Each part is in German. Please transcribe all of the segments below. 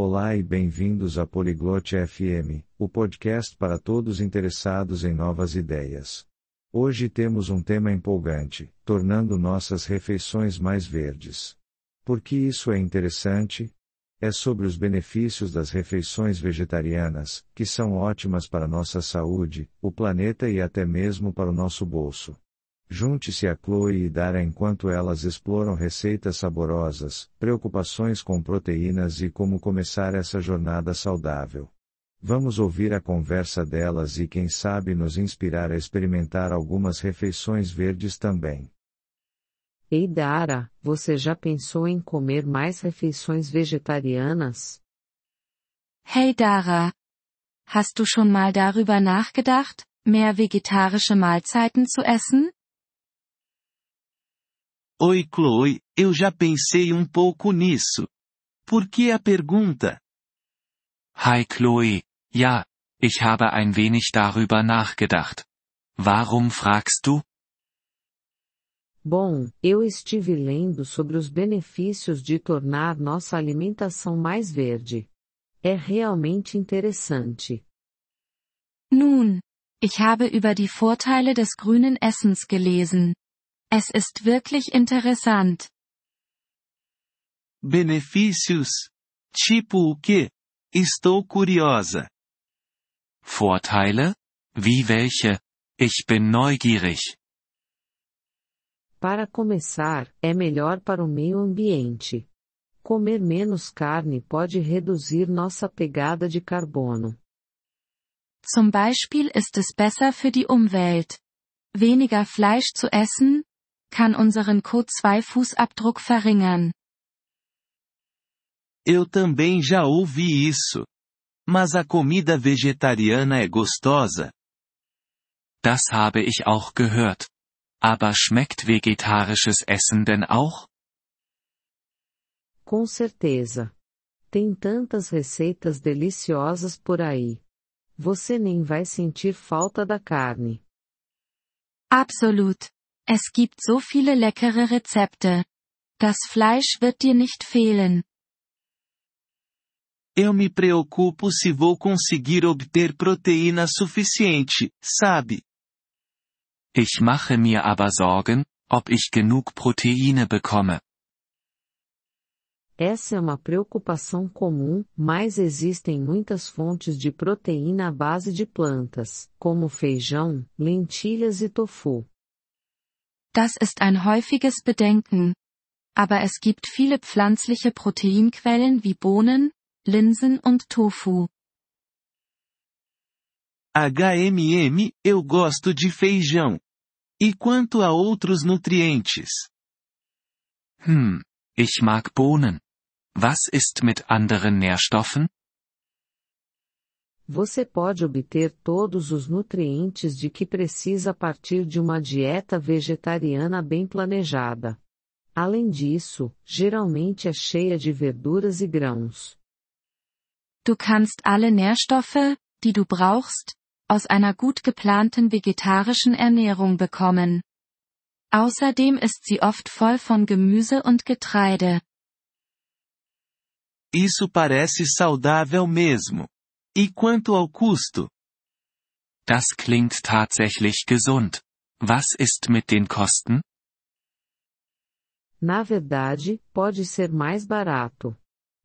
Olá e bem-vindos a Poliglote FM, o podcast para todos interessados em novas ideias. Hoje temos um tema empolgante, tornando nossas refeições mais verdes. Por que isso é interessante? É sobre os benefícios das refeições vegetarianas, que são ótimas para nossa saúde, o planeta e até mesmo para o nosso bolso. Junte-se a Chloe e Dara enquanto elas exploram receitas saborosas, preocupações com proteínas e como começar essa jornada saudável. Vamos ouvir a conversa delas e quem sabe nos inspirar a experimentar algumas refeições verdes também. Ei Dara, você já pensou em comer mais refeições vegetarianas? Hey Dara! Hast du schon mal darüber nachgedacht, mehr vegetarische Mahlzeiten zu essen? Oi Chloe, eu já pensei um pouco nisso. Por que a pergunta? Hi Chloe, ja, ich habe ein wenig darüber nachgedacht. Warum fragst du? Bom, eu estive lendo sobre os benefícios de tornar nossa alimentação mais verde. É realmente interessante. Nun, ich habe über die Vorteile des grünen Essens gelesen. Es ist wirklich interessant. Benefícios? Tipo o quê? Estou curiosa. Vorteile? Wie welche? Ich bin neugierig. Para começar, é melhor para o meio ambiente. Comer menos carne pode reduzir nossa pegada de carbono. Zum Beispiel ist es besser für die Umwelt. Weniger Fleisch zu essen, kann unseren CO2-Fußabdruck verringern. Eu também já ouvi isso. Mas a comida vegetariana é gostosa? Das habe ich auch gehört. Aber schmeckt vegetarisches Essen denn auch? Com certeza. Tem tantas receitas deliciosas por aí. Você nem vai sentir falta da carne. Absolut. Es gibt so viele leckere Rezepte. Das Fleisch wird dir nicht fehlen. Eu me preocupo se vou conseguir obter proteína suficiente, sabe? Ich mache mir aber Sorgen, ob ich genug Proteine bekomme. Essa é uma preocupação comum, mas existem muitas fontes de proteína à base de plantas, como feijão, lentilhas e tofu. Das ist ein häufiges Bedenken. Aber es gibt viele pflanzliche Proteinquellen wie Bohnen, Linsen und Tofu. HMM, eu gosto de feijão. E quanto a outros nutrientes? Hm, ich mag Bohnen. Was ist mit anderen Nährstoffen? Você pode obter todos os nutrientes de que precisa a partir de uma dieta vegetariana bem planejada. Além disso, geralmente é cheia de verduras e grãos. Du kannst alle Nährstoffe, die du brauchst, aus einer gut geplanten vegetarischen Ernährung bekommen. Außerdem ist sie oft voll von Gemüse und Getreide. Isso parece saudável mesmo. E quanto ao custo? Das klingt tatsächlich gesund. Was ist mit den Kosten? Na verdade, pode ser mais barato.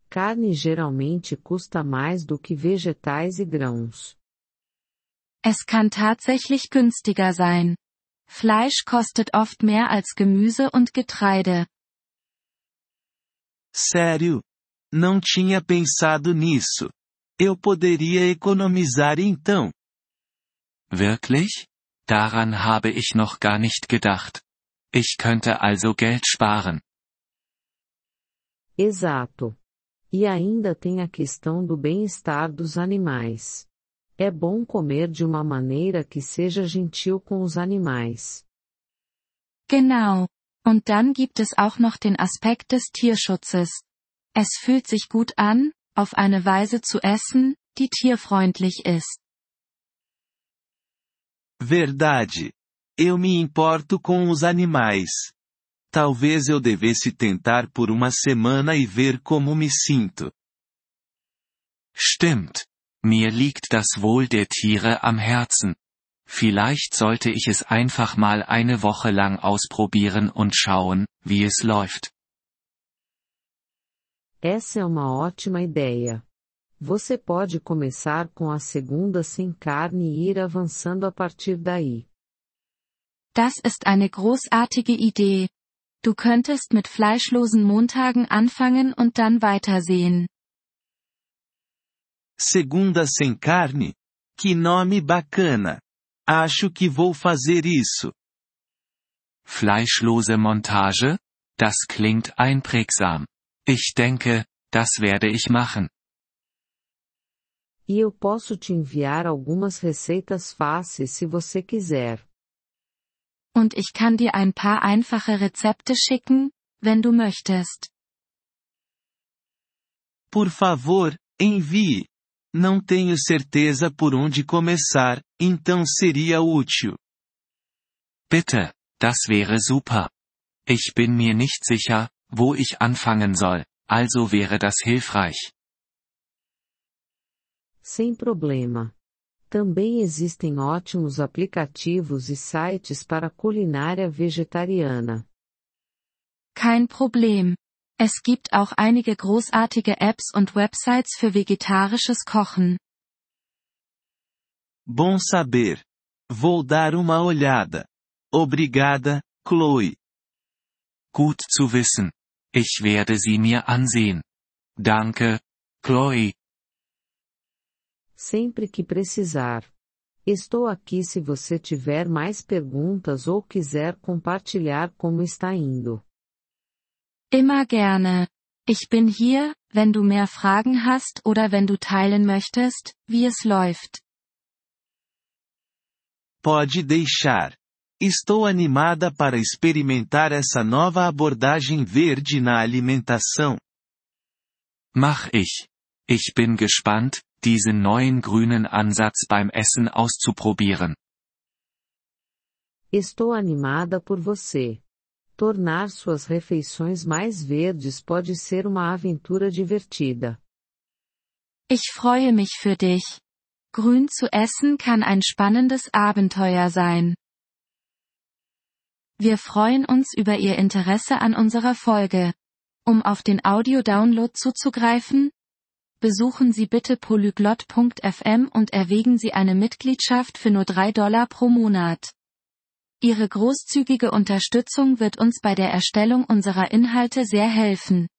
Carne geralmente custa mais do que vegetais e grãos. Es kann tatsächlich günstiger sein. Fleisch kostet oft mehr als Gemüse und Getreide. Sério? Não tinha pensado nisso. Eu poderia economizar então. Wirklich? Daran habe ich noch gar nicht gedacht. Ich könnte also Geld sparen. Exato. E ainda tem a questão do bem-estar dos animais. É bom comer de uma maneira que seja gentil com os animais. Genau. Und dann gibt es auch noch den Aspekt des Tierschutzes. Es fühlt sich gut an, auf eine Weise zu essen, die tierfreundlich ist. Verdade. Eu me importo com os animais. Talvez eu devesse tentar por uma semana e ver como me sinto. Stimmt. Mir liegt das Wohl der Tiere am Herzen. Vielleicht sollte ich es einfach mal eine Woche lang ausprobieren und schauen, wie es läuft. Essa é uma ótima ideia. Você pode começar com a segunda sem carne e ir avançando a partir daí. Das ist eine großartige Idee. Du könntest mit fleischlosen Montagen anfangen und dann weitersehen. Segunda sem carne? Que nome bacana! Acho que vou fazer isso. Fleischlose Montage? Das klingt einprägsam. Ich denke, das werde ich machen. E eu posso te enviar algumas receitas fáceis se você quiser. Und ich kann dir ein paar einfache Rezepte schicken, wenn du möchtest. Por favor, envie. Não tenho certeza por onde começar, então seria útil. Bitte, das wäre super. Ich bin mir nicht sicher, wo ich anfangen soll, also wäre das hilfreich. Sem problema. Também existem ótimos aplicativos e sites para culinária vegetariana. Kein Problem. Es gibt auch einige großartige Apps und Websites für vegetarisches Kochen. Bom saber. Vou dar uma olhada. Obrigada, Chloe. Gut zu wissen. Ich werde sie mir ansehen. Danke, Chloe. Sempre que precisar. Estou aqui se você tiver mais perguntas ou quiser compartilhar como está indo. Immer gerne. Ich bin hier, wenn du mehr Fragen hast oder wenn du teilen möchtest, wie es läuft. Pode deixar. Estou animada para experimentar essa nova abordagem verde na alimentação. Mach ich. Ich bin gespannt, diesen neuen grünen Ansatz beim Essen auszuprobieren. Estou animada por você. Tornar suas refeições mais verdes pode ser uma aventura divertida. Ich freue mich für dich. Grün zu essen kann ein spannendes Abenteuer sein. Wir freuen uns über Ihr Interesse an unserer Folge. Um auf den Audio-Download zuzugreifen, besuchen Sie bitte polyglot.fm und erwägen Sie eine Mitgliedschaft für nur 3 Dollar pro Monat. Ihre großzügige Unterstützung wird uns bei der Erstellung unserer Inhalte sehr helfen.